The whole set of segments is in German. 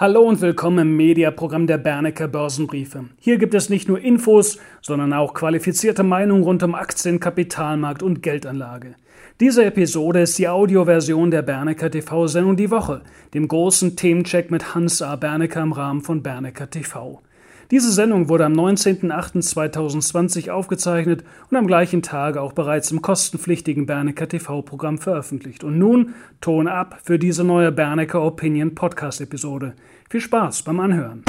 Hallo und willkommen im Mediaprogramm der Bernecker Börsenbriefe. Hier gibt es nicht nur Infos, sondern auch qualifizierte Meinungen rund um Aktien, Kapitalmarkt und Geldanlage. Diese Episode ist die Audioversion der Bernecker TV-Sendung Die Woche, dem großen Themencheck mit Hans A. Bernecker im Rahmen von Bernecker TV. Diese Sendung wurde am 19.08.2020 aufgezeichnet und am gleichen Tage auch bereits im kostenpflichtigen Bernecker TV-Programm veröffentlicht. Und nun Ton ab für diese neue Bernecker Opinion Podcast-Episode. Viel Spaß beim Anhören.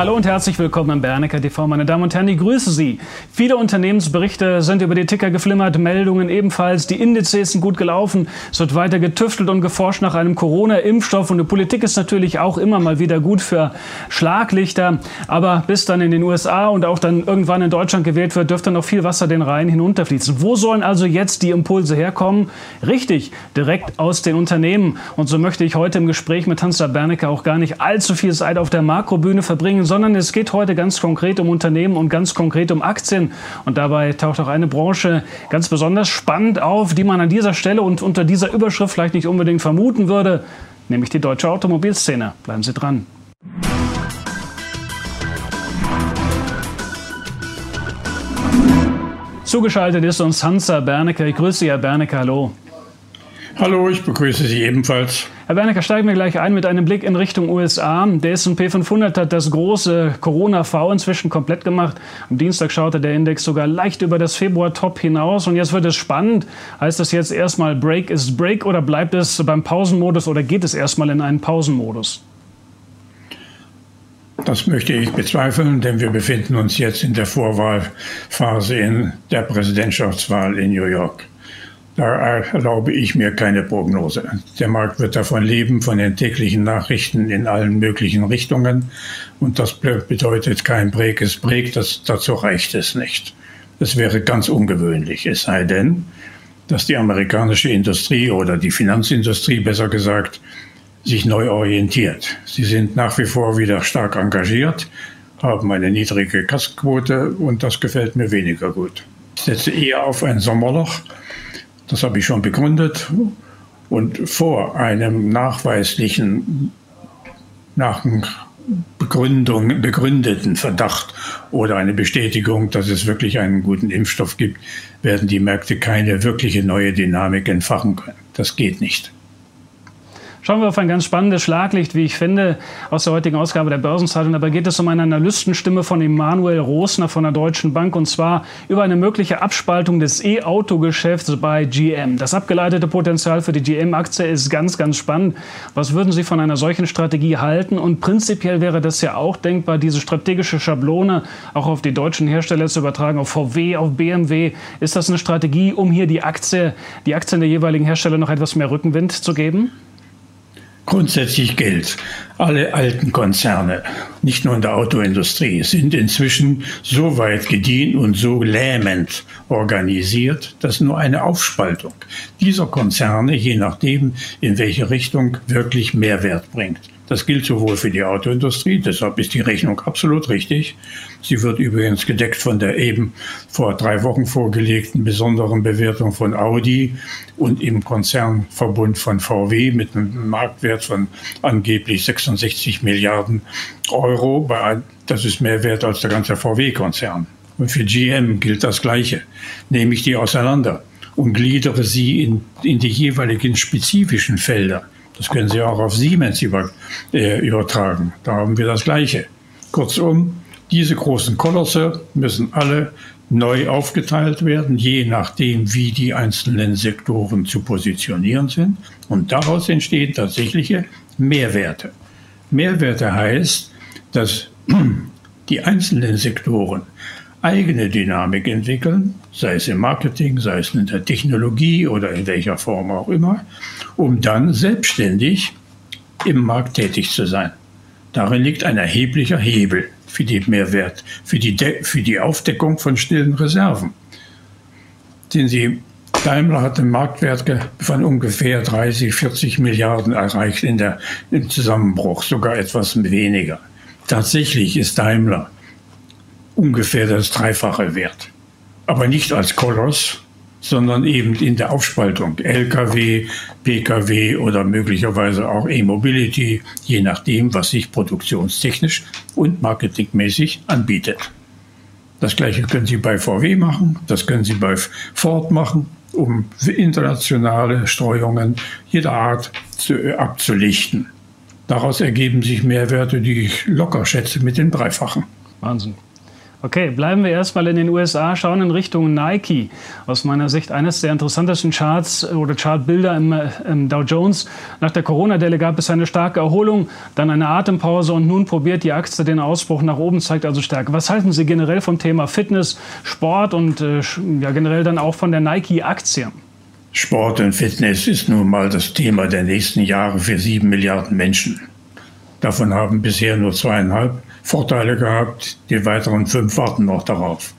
Hallo und herzlich willkommen im Bernecker TV, meine Damen und Herren, ich grüße Sie. Viele Unternehmensberichte sind über die Ticker geflimmert, Meldungen ebenfalls, die Indizes sind gut gelaufen, es wird weiter getüftelt und geforscht nach einem Corona-Impfstoff und die Politik ist natürlich auch immer mal wieder gut für Schlaglichter, aber bis dann in den USA und auch dann irgendwann in Deutschland gewählt wird, dürfte noch viel Wasser den Rhein hinunterfließen. Wo sollen also jetzt die Impulse herkommen? Richtig, direkt aus den Unternehmen und so möchte ich heute im Gespräch mit Hans Bernecker auch gar nicht allzu viel Zeit auf der Makrobühne verbringen, sondern es geht heute ganz konkret um Unternehmen und ganz konkret um Aktien. Und dabei taucht auch eine Branche ganz besonders spannend auf, die man an dieser Stelle und unter dieser Überschrift vielleicht nicht unbedingt vermuten würde, nämlich die deutsche Automobilszene. Bleiben Sie dran. Zugeschaltet ist uns Hansa Bernecker. Ich grüße Sie, Herr Bernecker. Hallo. Hallo, ich begrüße Sie ebenfalls. Herr Bernecker, steigen wir gleich ein mit einem Blick in Richtung USA. Der S&P 500 hat das große Corona-V inzwischen komplett gemacht. Am Dienstag schaute der Index sogar leicht über das Februar-Top hinaus. Und jetzt wird es spannend. Heißt das jetzt erstmal Break ist Break oder bleibt es beim Pausenmodus oder geht es erstmal in einen Pausenmodus? Das möchte ich bezweifeln, denn wir befinden uns jetzt in der Vorwahlphase in der Präsidentschaftswahl in New York. Da erlaube ich mir keine Prognose. Der Markt wird davon leben, von den täglichen Nachrichten in allen möglichen Richtungen. Und das bedeutet kein Break ist Break, das, dazu reicht es nicht. Das wäre ganz ungewöhnlich, es sei denn, dass die amerikanische Industrie oder die Finanzindustrie besser gesagt sich neu orientiert. Sie sind nach wie vor wieder stark engagiert, haben eine niedrige Kassenquote und das gefällt mir weniger gut. Ich setze eher auf ein Sommerloch das habe ich schon begründet. Und vor einem nachweislichen, nach Begründung, begründeten Verdacht oder eine Bestätigung, dass es wirklich einen guten Impfstoff gibt, werden die Märkte keine wirkliche neue Dynamik entfachen können. Das geht nicht. Schauen wir auf ein ganz spannendes Schlaglicht, wie ich finde, aus der heutigen Ausgabe der Börsenzeitung. Dabei geht es um eine Analystenstimme von Emanuel Rosner von der Deutschen Bank und zwar über eine mögliche Abspaltung des E-Auto-Geschäfts bei GM. Das abgeleitete Potenzial für die GM-Aktie ist ganz, ganz spannend. Was würden Sie von einer solchen Strategie halten? Und prinzipiell wäre das ja auch denkbar, diese strategische Schablone auch auf die deutschen Hersteller zu übertragen, auf VW, auf BMW. Ist das eine Strategie, um hier die Aktie, die Aktien der jeweiligen Hersteller noch etwas mehr Rückenwind zu geben? Grundsätzlich gilt, alle alten Konzerne, nicht nur in der Autoindustrie, sind inzwischen so weit gediehen und so lähmend organisiert, dass nur eine Aufspaltung dieser Konzerne, je nachdem, in welche Richtung, wirklich Mehrwert bringt. Das gilt sowohl für die Autoindustrie, deshalb ist die Rechnung absolut richtig. Sie wird übrigens gedeckt von der eben vor drei Wochen vorgelegten besonderen Bewertung von Audi und im Konzernverbund von VW mit einem Marktwert von angeblich 66 Milliarden Euro. Das ist mehr wert als der ganze VW-Konzern. Und für GM gilt das Gleiche. Nehme ich die auseinander und gliedere sie in, in die jeweiligen spezifischen Felder das können Sie auch auf Siemens über, äh, übertragen. Da haben wir das Gleiche. Kurzum, diese großen Kolosse müssen alle neu aufgeteilt werden, je nachdem, wie die einzelnen Sektoren zu positionieren sind. Und daraus entstehen tatsächliche Mehrwerte. Mehrwerte heißt, dass die einzelnen Sektoren eigene Dynamik entwickeln, sei es im Marketing, sei es in der Technologie oder in welcher Form auch immer, um dann selbstständig im Markt tätig zu sein. Darin liegt ein erheblicher Hebel für die Mehrwert, für die, De für die Aufdeckung von stillen Reserven. Den Sie Daimler hat einen Marktwert von ungefähr 30, 40 Milliarden erreicht in der, im Zusammenbruch, sogar etwas weniger. Tatsächlich ist Daimler ungefähr das Dreifache wert. Aber nicht als Koloss, sondern eben in der Aufspaltung Lkw, Pkw oder möglicherweise auch E-Mobility, je nachdem, was sich produktionstechnisch und marketingmäßig anbietet. Das gleiche können Sie bei VW machen, das können Sie bei Ford machen, um internationale Streuungen jeder Art zu, äh, abzulichten. Daraus ergeben sich Mehrwerte, die ich locker schätze mit den Dreifachen. Wahnsinn. Okay, bleiben wir erstmal in den USA, schauen in Richtung Nike. Aus meiner Sicht eines der interessantesten Charts oder Chartbilder im, im Dow Jones. Nach der Corona-Delle gab es eine starke Erholung, dann eine Atempause und nun probiert die Aktie den Ausbruch nach oben, zeigt also Stärke. Was halten Sie generell vom Thema Fitness, Sport und äh, ja, generell dann auch von der Nike-Aktie? Sport und Fitness ist nun mal das Thema der nächsten Jahre für sieben Milliarden Menschen. Davon haben bisher nur zweieinhalb Vorteile gehabt, die weiteren fünf warten noch darauf.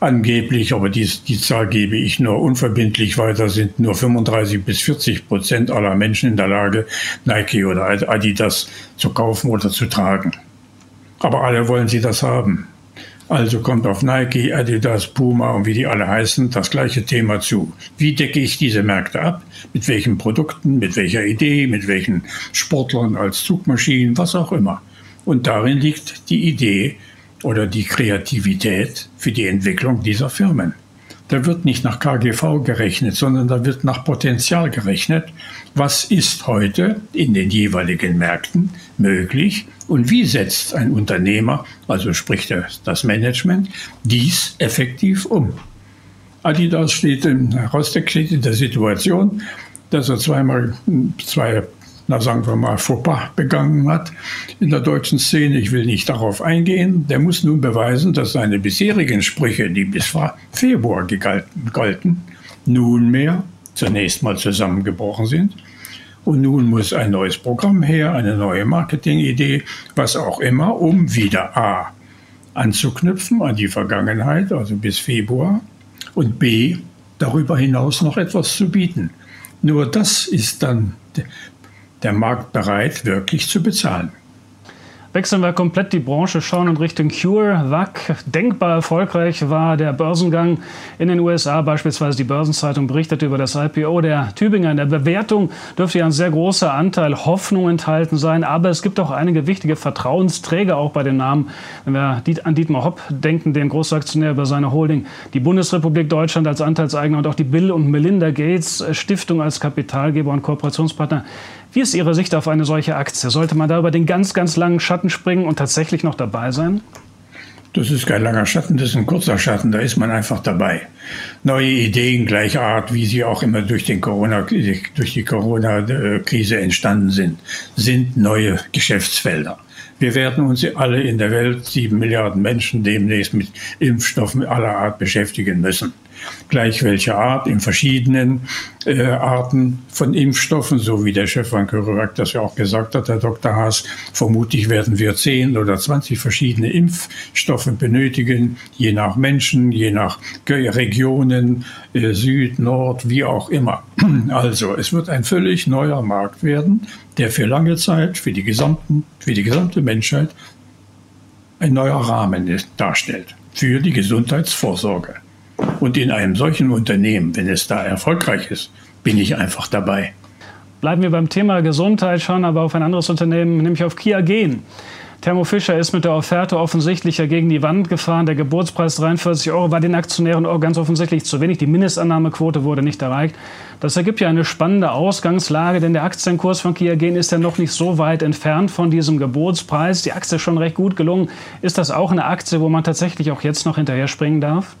Angeblich, aber dies, die Zahl gebe ich nur unverbindlich weiter, sind nur 35 bis 40 Prozent aller Menschen in der Lage, Nike oder Adidas zu kaufen oder zu tragen. Aber alle wollen sie das haben. Also kommt auf Nike, Adidas, Puma und wie die alle heißen das gleiche Thema zu. Wie decke ich diese Märkte ab? Mit welchen Produkten, mit welcher Idee, mit welchen Sportlern als Zugmaschinen, was auch immer. Und darin liegt die Idee oder die Kreativität für die Entwicklung dieser Firmen. Da wird nicht nach KGV gerechnet, sondern da wird nach Potenzial gerechnet. Was ist heute in den jeweiligen Märkten möglich und wie setzt ein Unternehmer, also sprich das Management, dies effektiv um? Adidas steht in, Rostek steht in der Situation, dass er zweimal zwei na sagen wir mal, Fauxpas begangen hat in der deutschen Szene. Ich will nicht darauf eingehen. Der muss nun beweisen, dass seine bisherigen Sprüche, die bis Februar galten, nunmehr zunächst mal zusammengebrochen sind. Und nun muss ein neues Programm her, eine neue Marketingidee, was auch immer, um wieder A anzuknüpfen an die Vergangenheit, also bis Februar, und B darüber hinaus noch etwas zu bieten. Nur das ist dann der Markt bereit, wirklich zu bezahlen. Wechseln wir komplett die Branche, schauen in Richtung Cure, WAC. Denkbar erfolgreich war der Börsengang in den USA. Beispielsweise die Börsenzeitung berichtete über das IPO der Tübinger. In der Bewertung dürfte ja ein sehr großer Anteil Hoffnung enthalten sein. Aber es gibt auch einige wichtige Vertrauensträger auch bei den Namen. Wenn wir an Dietmar Hopp denken, den Großaktionär über seine Holding, die Bundesrepublik Deutschland als Anteilseigner und auch die Bill und Melinda Gates Stiftung als Kapitalgeber und Kooperationspartner. Wie ist Ihre Sicht auf eine solche Aktie? Sollte man da über den ganz, ganz langen Schatten springen und tatsächlich noch dabei sein? Das ist kein langer Schatten, das ist ein kurzer Schatten, da ist man einfach dabei. Neue Ideen gleicher Art, wie sie auch immer durch, den Corona, durch die Corona-Krise entstanden sind, sind neue Geschäftsfelder. Wir werden uns alle in der Welt, sieben Milliarden Menschen, demnächst mit Impfstoffen aller Art beschäftigen müssen gleich welcher Art, in verschiedenen äh, Arten von Impfstoffen, so wie der Chef von CureVac das ja auch gesagt hat, Herr Dr. Haas. Vermutlich werden wir zehn oder zwanzig verschiedene Impfstoffe benötigen, je nach Menschen, je nach Regionen, äh, Süd, Nord, wie auch immer. Also, es wird ein völlig neuer Markt werden, der für lange Zeit, für die, gesamten, für die gesamte Menschheit ein neuer Rahmen darstellt für die Gesundheitsvorsorge. Und in einem solchen Unternehmen, wenn es da erfolgreich ist, bin ich einfach dabei. Bleiben wir beim Thema Gesundheit, schauen aber auf ein anderes Unternehmen, nämlich auf Kia Gen. Thermo Fischer ist mit der Offerte offensichtlich ja gegen die Wand gefahren. Der Geburtspreis 43 Euro war den Aktionären auch ganz offensichtlich zu wenig. Die Mindestannahmequote wurde nicht erreicht. Das ergibt ja eine spannende Ausgangslage, denn der Aktienkurs von Kia Gen ist ja noch nicht so weit entfernt von diesem Geburtspreis. Die Aktie ist schon recht gut gelungen. Ist das auch eine Aktie, wo man tatsächlich auch jetzt noch hinterher springen darf?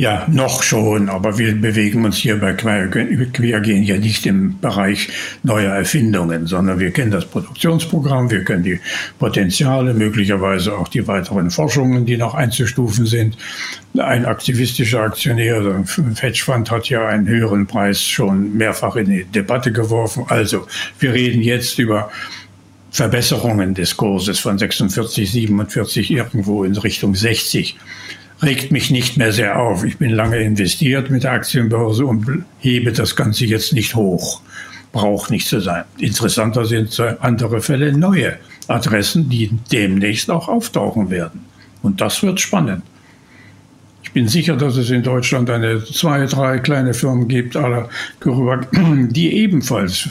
Ja, noch schon, aber wir bewegen uns hier bei Quergehen ja nicht im Bereich neuer Erfindungen, sondern wir kennen das Produktionsprogramm, wir kennen die Potenziale, möglicherweise auch die weiteren Forschungen, die noch einzustufen sind. Ein aktivistischer Aktionär, ein Hedgefonds, hat ja einen höheren Preis schon mehrfach in die Debatte geworfen. Also, wir reden jetzt über Verbesserungen des Kurses von 46, 47 irgendwo in Richtung 60 regt mich nicht mehr sehr auf. Ich bin lange investiert mit der Aktienbörse und hebe das Ganze jetzt nicht hoch. Braucht nicht zu sein. Interessanter sind andere Fälle neue Adressen, die demnächst auch auftauchen werden. Und das wird spannend. Ich bin sicher, dass es in Deutschland eine zwei, drei kleine Firmen gibt, die ebenfalls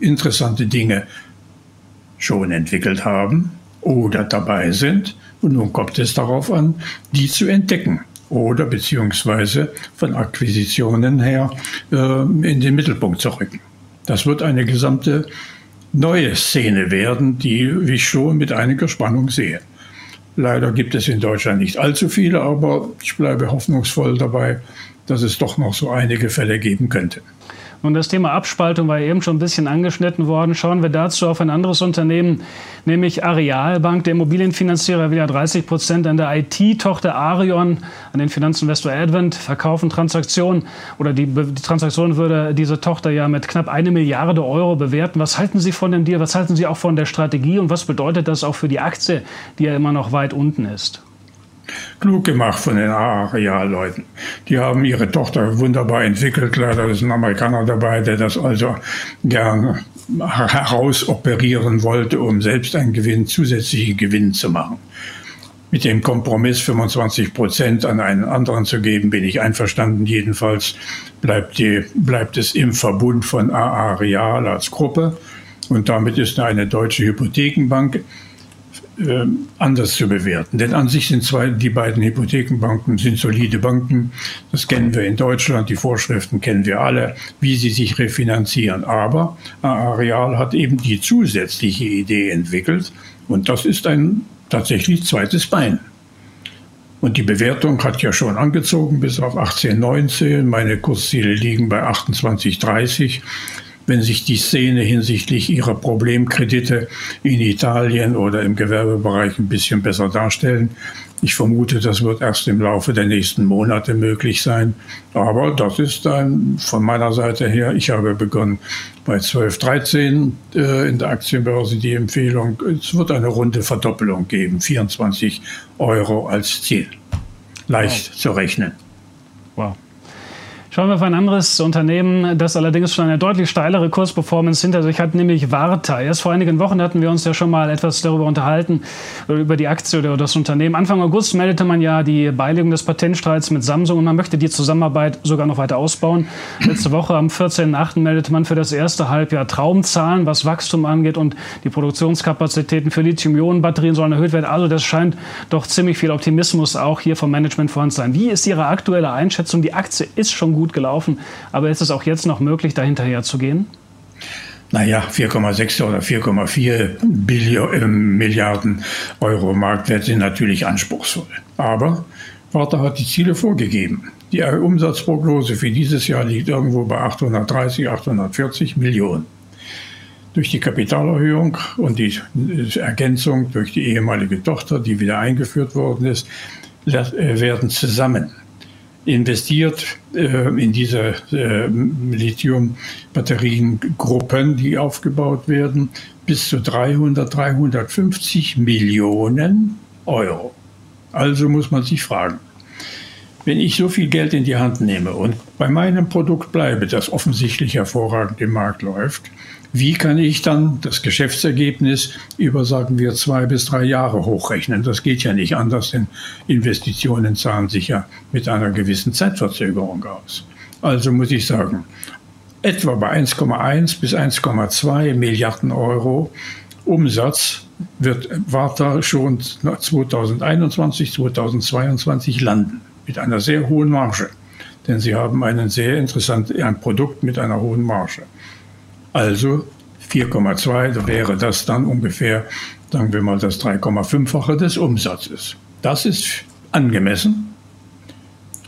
interessante Dinge schon entwickelt haben oder dabei sind. Und nun kommt es darauf an, die zu entdecken oder beziehungsweise von Akquisitionen her äh, in den Mittelpunkt zu rücken. Das wird eine gesamte neue Szene werden, die ich schon mit einiger Spannung sehe. Leider gibt es in Deutschland nicht allzu viele, aber ich bleibe hoffnungsvoll dabei, dass es doch noch so einige Fälle geben könnte. Und das Thema Abspaltung war eben schon ein bisschen angeschnitten worden. Schauen wir dazu auf ein anderes Unternehmen, nämlich Arealbank. Der Immobilienfinanzierer will ja 30 Prozent an der IT-Tochter Arion, an den Finanzinvestor Advent verkaufen. Transaktionen oder die, die Transaktion würde diese Tochter ja mit knapp eine Milliarde Euro bewerten. Was halten Sie von dem Deal? Was halten Sie auch von der Strategie? Und was bedeutet das auch für die Aktie, die ja immer noch weit unten ist? Klug gemacht von den AA-Realleuten. Die haben ihre Tochter wunderbar entwickelt. Leider ist ein Amerikaner dabei, der das also gern herausoperieren wollte, um selbst einen Gewinn, zusätzlichen Gewinn zu machen. Mit dem Kompromiss 25 Prozent an einen anderen zu geben, bin ich einverstanden. Jedenfalls bleibt, die, bleibt es im Verbund von AA Real als Gruppe. Und damit ist eine deutsche Hypothekenbank äh, anders zu bewerten. Denn an sich sind zwei, die beiden Hypothekenbanken sind solide Banken. Das kennen wir in Deutschland. Die Vorschriften kennen wir alle, wie sie sich refinanzieren. Aber Areal hat eben die zusätzliche Idee entwickelt. Und das ist ein tatsächlich zweites Bein. Und die Bewertung hat ja schon angezogen bis auf 18,19. Meine Kursziele liegen bei 28,30 wenn sich die Szene hinsichtlich ihrer Problemkredite in Italien oder im Gewerbebereich ein bisschen besser darstellen. Ich vermute, das wird erst im Laufe der nächsten Monate möglich sein. Aber das ist dann von meiner Seite her, ich habe begonnen bei 12, 13 äh, in der Aktienbörse die Empfehlung, es wird eine runde Verdoppelung geben, 24 Euro als Ziel. Leicht wow. zu rechnen. Wow. Schauen wir auf ein anderes Unternehmen, das allerdings schon eine deutlich steilere Kursperformance hinter sich hat, nämlich Varta. Erst vor einigen Wochen hatten wir uns ja schon mal etwas darüber unterhalten, über die Aktie oder das Unternehmen. Anfang August meldete man ja die Beilegung des Patentstreits mit Samsung und man möchte die Zusammenarbeit sogar noch weiter ausbauen. Letzte Woche am 14.8. meldete man für das erste Halbjahr Traumzahlen, was Wachstum angeht und die Produktionskapazitäten für Lithium-Ionen-Batterien sollen erhöht werden. Also das scheint doch ziemlich viel Optimismus auch hier vom Management vorhanden zu sein. Wie ist Ihre aktuelle Einschätzung? Die Aktie ist schon gut gut gelaufen. Aber ist es auch jetzt noch möglich, da hinterher zu gehen? Naja, 4,6 oder 4,4 äh, Milliarden Euro Marktwert sind natürlich anspruchsvoll. Aber Warta hat die Ziele vorgegeben. Die Umsatzprognose für dieses Jahr liegt irgendwo bei 830, 840 Millionen. Durch die Kapitalerhöhung und die Ergänzung durch die ehemalige Tochter, die wieder eingeführt worden ist, äh, werden zusammen investiert äh, in diese äh, Lithium-Batteriengruppen, die aufgebaut werden, bis zu 300, 350 Millionen Euro. Also muss man sich fragen, wenn ich so viel Geld in die Hand nehme und bei meinem Produkt bleibe, das offensichtlich hervorragend im Markt läuft, wie kann ich dann das Geschäftsergebnis über, sagen wir, zwei bis drei Jahre hochrechnen? Das geht ja nicht anders, denn Investitionen zahlen sich ja mit einer gewissen Zeitverzögerung aus. Also muss ich sagen, etwa bei 1,1 bis 1,2 Milliarden Euro Umsatz wird Warta schon 2021, 2022 landen mit einer sehr hohen Marge. Denn sie haben einen sehr interessanten, ein Produkt mit einer hohen Marge. Also 4,2 wäre das dann ungefähr, sagen wir mal, das 3,5-fache des Umsatzes. Das ist angemessen,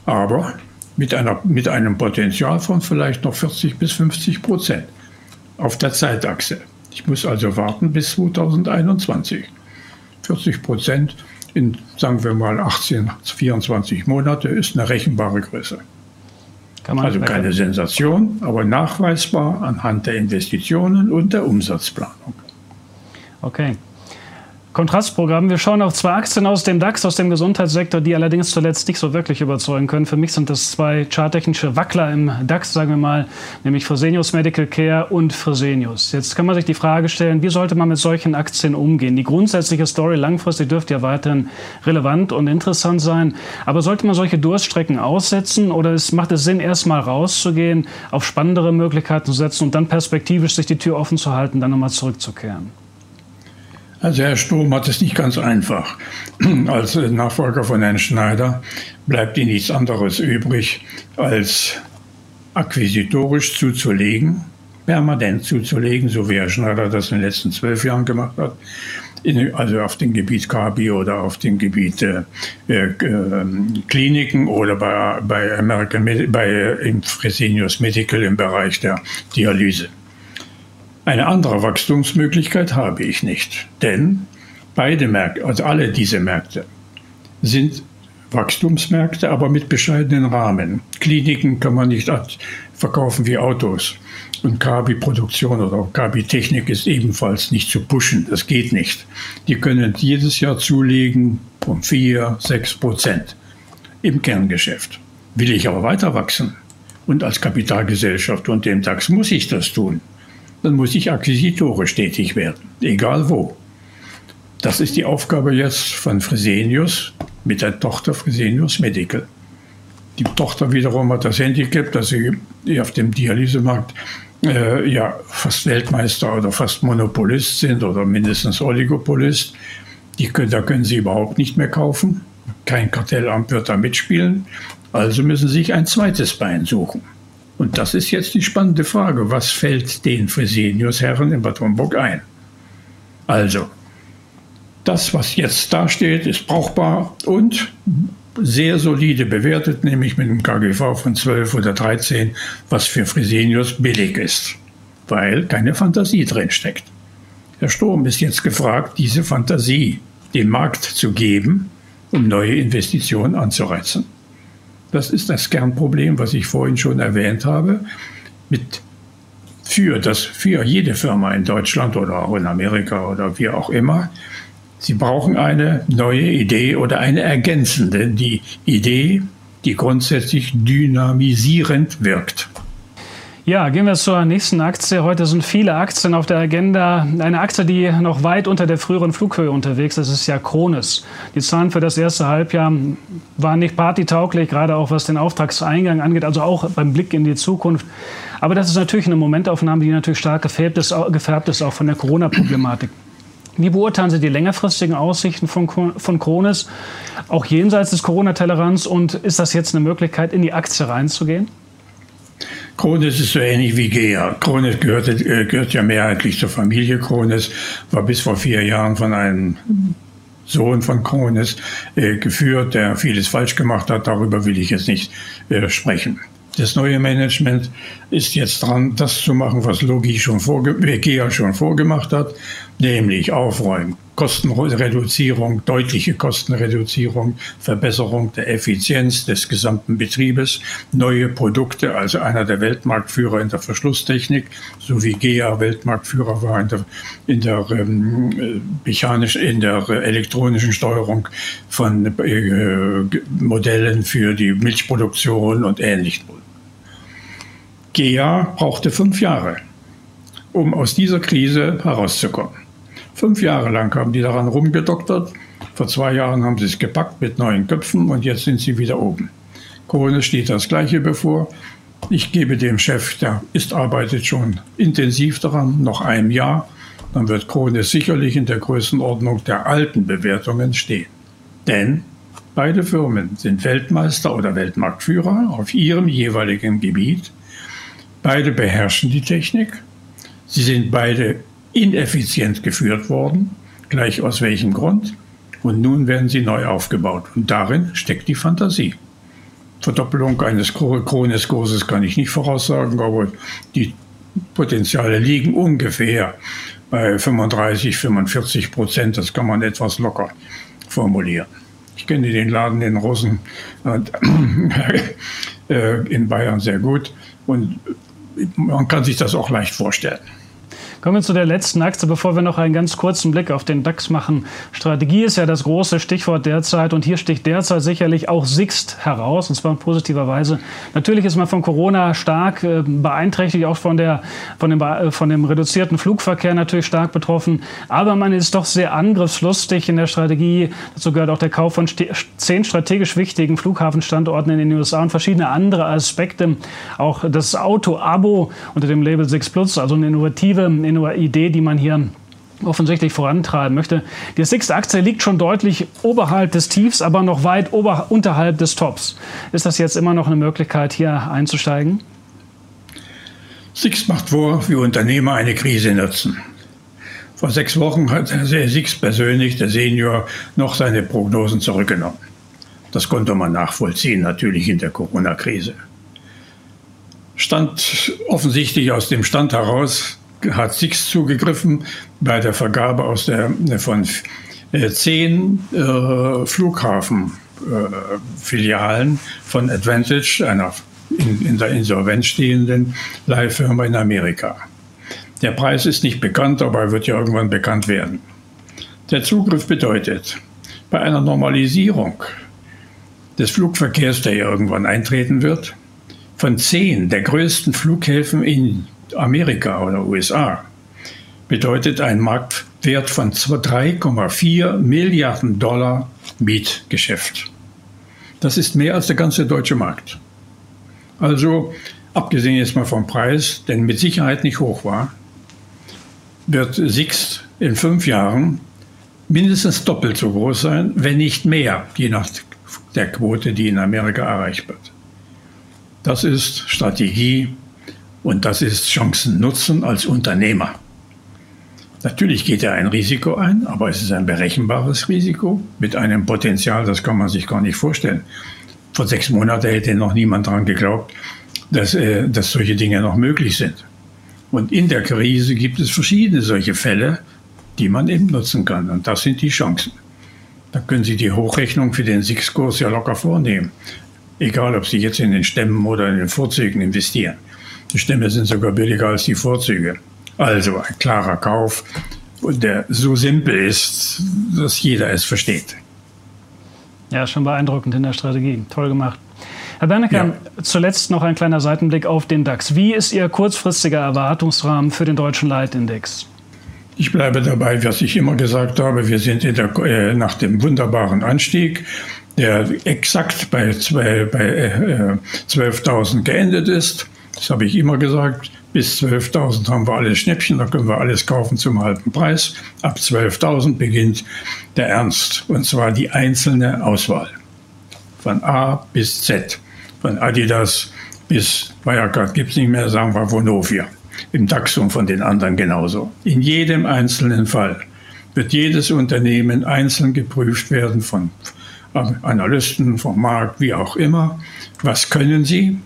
aber mit, einer, mit einem Potenzial von vielleicht noch 40 bis 50 Prozent auf der Zeitachse. Ich muss also warten bis 2021. 40 Prozent in, sagen wir mal, 18, 24 Monate ist eine rechenbare Größe also keine Sensation, aber nachweisbar anhand der Investitionen und der Umsatzplanung. Okay. Kontrastprogramm. Wir schauen auf zwei Aktien aus dem DAX, aus dem Gesundheitssektor, die allerdings zuletzt nicht so wirklich überzeugen können. Für mich sind das zwei charttechnische Wackler im DAX, sagen wir mal, nämlich Fresenius Medical Care und Fresenius. Jetzt kann man sich die Frage stellen, wie sollte man mit solchen Aktien umgehen? Die grundsätzliche Story langfristig dürfte ja weiterhin relevant und interessant sein. Aber sollte man solche Durststrecken aussetzen oder es, macht es Sinn, erstmal rauszugehen, auf spannendere Möglichkeiten zu setzen und dann perspektivisch sich die Tür offen zu halten, dann nochmal zurückzukehren? Also Herr Sturm hat es nicht ganz einfach. Als Nachfolger von Herrn Schneider bleibt ihm nichts anderes übrig, als akquisitorisch zuzulegen, permanent zuzulegen, so wie Herr Schneider das in den letzten zwölf Jahren gemacht hat, in, also auf dem Gebiet Kabi oder auf dem Gebiet äh, äh, Kliniken oder bei, bei American bei äh, Fresenius Medical im Bereich der Dialyse. Eine andere Wachstumsmöglichkeit habe ich nicht, denn beide Märkte, also alle diese Märkte, sind Wachstumsmärkte, aber mit bescheidenen Rahmen. Kliniken kann man nicht verkaufen wie Autos. Und Kabi-Produktion oder Kabi-Technik ist ebenfalls nicht zu pushen. Das geht nicht. Die können jedes Jahr zulegen um 4, 6 Prozent im Kerngeschäft. Will ich aber weiter wachsen und als Kapitalgesellschaft und dem DAX muss ich das tun dann muss ich akquisitorisch tätig werden, egal wo. Das ist die Aufgabe jetzt von Fresenius mit der Tochter Fresenius Medical. Die Tochter wiederum hat das Handicap, dass sie auf dem Dialysemarkt äh, ja fast Weltmeister oder fast Monopolist sind oder mindestens Oligopolist. Die, da können sie überhaupt nicht mehr kaufen. Kein Kartellamt wird da mitspielen. Also müssen sie sich ein zweites Bein suchen. Und das ist jetzt die spannende Frage. Was fällt den Fresenius-Herren in Bad Homburg ein? Also, das, was jetzt dasteht, ist brauchbar und sehr solide bewertet, nämlich mit einem KGV von 12 oder 13, was für Fresenius billig ist, weil keine Fantasie drinsteckt. Herr Sturm ist jetzt gefragt, diese Fantasie dem Markt zu geben, um neue Investitionen anzureizen. Das ist das Kernproblem, was ich vorhin schon erwähnt habe. Mit für, das, für jede Firma in Deutschland oder auch in Amerika oder wie auch immer, sie brauchen eine neue Idee oder eine ergänzende, die Idee, die grundsätzlich dynamisierend wirkt. Ja, gehen wir zur nächsten Aktie. Heute sind viele Aktien auf der Agenda. Eine Aktie, die noch weit unter der früheren Flughöhe unterwegs ist, ist ja Kronis. Die Zahlen für das erste Halbjahr waren nicht partytauglich, gerade auch was den Auftragseingang angeht, also auch beim Blick in die Zukunft. Aber das ist natürlich eine Momentaufnahme, die natürlich stark gefärbt ist, gefärbt ist auch von der Corona-Problematik. Wie beurteilen Sie die längerfristigen Aussichten von, von Kronis, auch jenseits des Corona-Tellerrands? Und ist das jetzt eine Möglichkeit, in die Aktie reinzugehen? Krones ist so ähnlich wie Gea. Krones gehört, äh, gehört ja mehrheitlich zur Familie Krones, war bis vor vier Jahren von einem Sohn von Krones äh, geführt, der vieles falsch gemacht hat. Darüber will ich jetzt nicht äh, sprechen. Das neue Management ist jetzt dran, das zu machen, was Logi schon vorge Gea schon vorgemacht hat, nämlich aufräumen, Kostenreduzierung, deutliche Kostenreduzierung, Verbesserung der Effizienz des gesamten Betriebes, neue Produkte, also einer der Weltmarktführer in der Verschlusstechnik, so wie GEA Weltmarktführer war in der, in der ähm, mechanisch, in der elektronischen Steuerung von äh, Modellen für die Milchproduktion und ähnlichem. GEA brauchte fünf Jahre, um aus dieser Krise herauszukommen. Fünf Jahre lang haben die daran rumgedoktert. Vor zwei Jahren haben sie es gepackt mit neuen Köpfen und jetzt sind sie wieder oben. Corona steht das Gleiche bevor. Ich gebe dem Chef, der ist, arbeitet schon intensiv daran, noch ein Jahr. Dann wird Krone sicherlich in der Größenordnung der alten Bewertungen stehen. Denn beide Firmen sind Weltmeister oder Weltmarktführer auf ihrem jeweiligen Gebiet. Beide beherrschen die Technik. Sie sind beide ineffizient geführt worden, gleich aus welchem Grund. Und nun werden sie neu aufgebaut. Und darin steckt die Fantasie. Verdoppelung eines Kroneskurses kann ich nicht voraussagen, aber die Potenziale liegen ungefähr bei 35, 45 Prozent. Das kann man etwas locker formulieren. Ich kenne den Laden in Rosen äh, in Bayern sehr gut und man kann sich das auch leicht vorstellen. Kommen wir zu der letzten Aktie, bevor wir noch einen ganz kurzen Blick auf den DAX machen. Strategie ist ja das große Stichwort derzeit und hier sticht derzeit sicherlich auch Sixt heraus, und zwar in positiver Weise. Natürlich ist man von Corona stark äh, beeinträchtigt, auch von, der, von, dem, äh, von dem reduzierten Flugverkehr natürlich stark betroffen, aber man ist doch sehr angriffslustig in der Strategie. Dazu gehört auch der Kauf von zehn strategisch wichtigen Flughafenstandorten in den USA und verschiedene andere Aspekte. Auch das Auto-Abo unter dem Label Six Plus, also eine innovative Idee, die man hier offensichtlich vorantreiben möchte. Die Sixt-Aktie liegt schon deutlich oberhalb des Tiefs, aber noch weit ober, unterhalb des Tops. Ist das jetzt immer noch eine Möglichkeit, hier einzusteigen? Sixt macht vor, wie Unternehmer eine Krise nutzen. Vor sechs Wochen hat Sixt persönlich, der Senior, noch seine Prognosen zurückgenommen. Das konnte man nachvollziehen, natürlich in der Corona-Krise. Stand offensichtlich aus dem Stand heraus, hat Six zugegriffen bei der Vergabe aus der, von äh, zehn äh, Flughafenfilialen äh, von Advantage, einer in, in der Insolvenz stehenden Leihfirma in Amerika. Der Preis ist nicht bekannt, aber er wird ja irgendwann bekannt werden. Der Zugriff bedeutet, bei einer Normalisierung des Flugverkehrs, der ja irgendwann eintreten wird, von zehn der größten Flughäfen in Amerika oder USA bedeutet ein Marktwert von 3,4 Milliarden Dollar Mietgeschäft. Das ist mehr als der ganze deutsche Markt. Also, abgesehen jetzt mal vom Preis, der mit Sicherheit nicht hoch war, wird Sixt in fünf Jahren mindestens doppelt so groß sein, wenn nicht mehr, je nach der Quote, die in Amerika erreicht wird. Das ist Strategie und das ist Chancen nutzen als Unternehmer. Natürlich geht er ein Risiko ein, aber es ist ein berechenbares Risiko mit einem Potenzial, das kann man sich gar nicht vorstellen. Vor sechs Monaten hätte noch niemand daran geglaubt, dass, äh, dass solche Dinge noch möglich sind. Und in der Krise gibt es verschiedene solche Fälle, die man eben nutzen kann. Und das sind die Chancen. Da können Sie die Hochrechnung für den Six-Kurs ja locker vornehmen. Egal, ob Sie jetzt in den Stämmen oder in den Vorzügen investieren. Die Stämme sind sogar billiger als die Vorzüge. Also ein klarer Kauf, der so simpel ist, dass jeder es versteht. Ja, schon beeindruckend in der Strategie. Toll gemacht. Herr Bernecker, ja. zuletzt noch ein kleiner Seitenblick auf den DAX. Wie ist Ihr kurzfristiger Erwartungsrahmen für den deutschen Leitindex? Ich bleibe dabei, was ich immer gesagt habe. Wir sind der, äh, nach dem wunderbaren Anstieg, der exakt bei, bei äh, 12.000 geendet ist. Das habe ich immer gesagt. Bis 12.000 haben wir alles Schnäppchen, da können wir alles kaufen zum halben Preis. Ab 12.000 beginnt der Ernst, und zwar die einzelne Auswahl. Von A bis Z. Von Adidas bis Wirecard gibt es nicht mehr, sagen wir Vonovia. Im DAX und von den anderen genauso. In jedem einzelnen Fall wird jedes Unternehmen einzeln geprüft werden von Analysten, vom Markt, wie auch immer. Was können sie?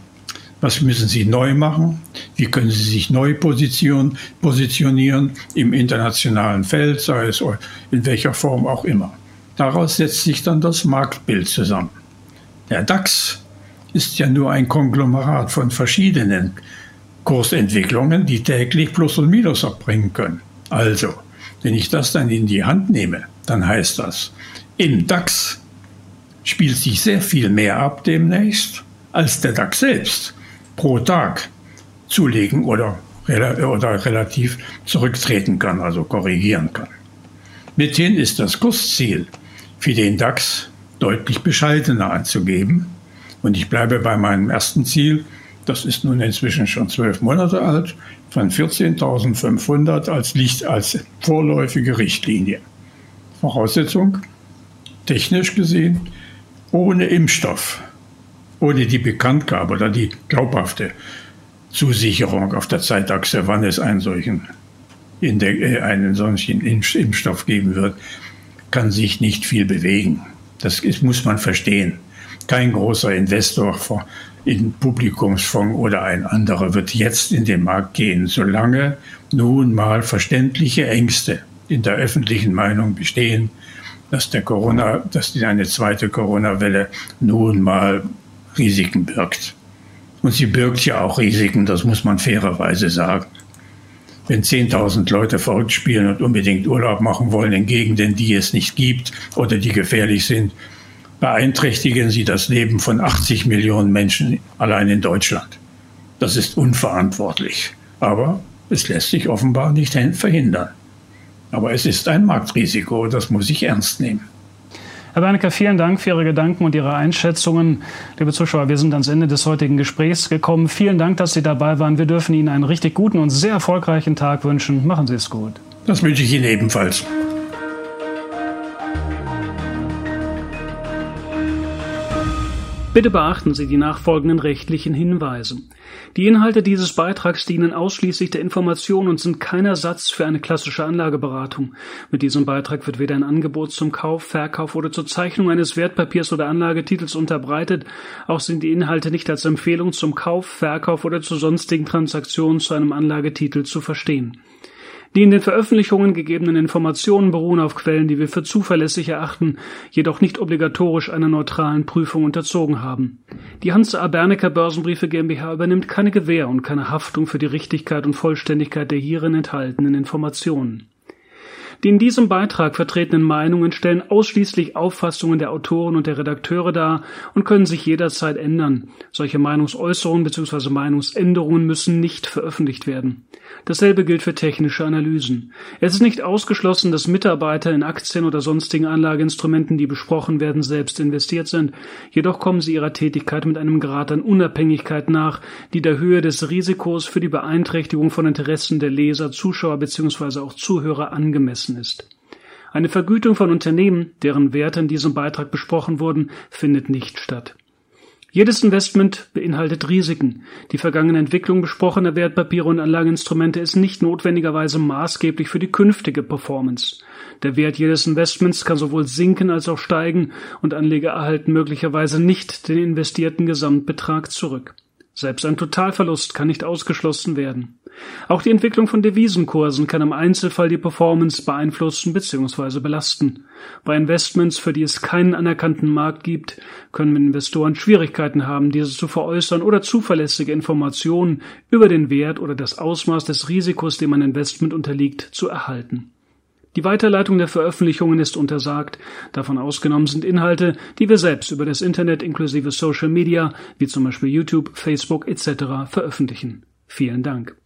Was müssen Sie neu machen? Wie können Sie sich neu positionieren, positionieren im internationalen Feld, sei es in welcher Form auch immer? Daraus setzt sich dann das Marktbild zusammen. Der DAX ist ja nur ein Konglomerat von verschiedenen Kursentwicklungen, die täglich Plus und Minus abbringen können. Also, wenn ich das dann in die Hand nehme, dann heißt das, im DAX spielt sich sehr viel mehr ab demnächst als der DAX selbst pro Tag zulegen oder, oder relativ zurücktreten kann, also korrigieren kann. Mithin ist das Kursziel für den DAX deutlich bescheidener anzugeben. Und ich bleibe bei meinem ersten Ziel, das ist nun inzwischen schon zwölf Monate alt, von 14.500 als, als vorläufige Richtlinie. Voraussetzung, technisch gesehen, ohne Impfstoff ohne die Bekanntgabe oder die glaubhafte Zusicherung auf der Zeitachse, wann es einen solchen, äh, einen solchen Impfstoff geben wird, kann sich nicht viel bewegen. Das ist, muss man verstehen. Kein großer Investor in Publikumsfonds oder ein anderer wird jetzt in den Markt gehen, solange nun mal verständliche Ängste in der öffentlichen Meinung bestehen, dass der Corona, dass eine zweite Corona-Welle nun mal Risiken birgt. Und sie birgt ja auch Risiken, das muss man fairerweise sagen. wenn 10.000 Leute verrückt spielen und unbedingt Urlaub machen wollen in Gegenden, die es nicht gibt oder die gefährlich sind, beeinträchtigen sie das Leben von 80 Millionen Menschen allein in Deutschland. Das ist unverantwortlich. Aber es lässt sich offenbar nicht verhindern. Aber es ist ein Marktrisiko, das muss ich ernst nehmen. Herr Bernecker, vielen Dank für Ihre Gedanken und Ihre Einschätzungen. Liebe Zuschauer, wir sind ans Ende des heutigen Gesprächs gekommen. Vielen Dank, dass Sie dabei waren. Wir dürfen Ihnen einen richtig guten und sehr erfolgreichen Tag wünschen. Machen Sie es gut. Das wünsche ich Ihnen ebenfalls. Bitte beachten Sie die nachfolgenden rechtlichen Hinweise. Die Inhalte dieses Beitrags dienen ausschließlich der Information und sind kein Ersatz für eine klassische Anlageberatung. Mit diesem Beitrag wird weder ein Angebot zum Kauf, Verkauf oder zur Zeichnung eines Wertpapiers oder Anlagetitels unterbreitet, auch sind die Inhalte nicht als Empfehlung zum Kauf, Verkauf oder zu sonstigen Transaktionen zu einem Anlagetitel zu verstehen. Die in den Veröffentlichungen gegebenen Informationen beruhen auf Quellen, die wir für zuverlässig erachten, jedoch nicht obligatorisch einer neutralen Prüfung unterzogen haben. Die Hans A. Bernecker Börsenbriefe GmbH übernimmt keine Gewähr und keine Haftung für die Richtigkeit und Vollständigkeit der hierin enthaltenen Informationen. Die in diesem Beitrag vertretenen Meinungen stellen ausschließlich Auffassungen der Autoren und der Redakteure dar und können sich jederzeit ändern. Solche Meinungsäußerungen bzw. Meinungsänderungen müssen nicht veröffentlicht werden. Dasselbe gilt für technische Analysen. Es ist nicht ausgeschlossen, dass Mitarbeiter in Aktien oder sonstigen Anlageinstrumenten, die besprochen werden, selbst investiert sind. Jedoch kommen sie ihrer Tätigkeit mit einem Grad an Unabhängigkeit nach, die der Höhe des Risikos für die Beeinträchtigung von Interessen der Leser, Zuschauer bzw. auch Zuhörer angemessen gewachsen ist. Eine Vergütung von Unternehmen, deren Werte in diesem Beitrag besprochen wurden, findet nicht statt. Jedes Investment beinhaltet Risiken. Die vergangene Entwicklung besprochener Wertpapiere und Anlageinstrumente ist nicht notwendigerweise maßgeblich für die künftige Performance. Der Wert jedes Investments kann sowohl sinken als auch steigen und Anleger erhalten möglicherweise nicht den investierten Gesamtbetrag zurück. Selbst ein Totalverlust kann nicht ausgeschlossen werden. Auch die Entwicklung von Devisenkursen kann im Einzelfall die Performance beeinflussen bzw. belasten. Bei Investments, für die es keinen anerkannten Markt gibt, können Investoren Schwierigkeiten haben, diese zu veräußern oder zuverlässige Informationen über den Wert oder das Ausmaß des Risikos, dem ein Investment unterliegt, zu erhalten. Die Weiterleitung der Veröffentlichungen ist untersagt, davon ausgenommen sind Inhalte, die wir selbst über das Internet inklusive Social Media, wie zum Beispiel YouTube, Facebook etc. veröffentlichen. Vielen Dank.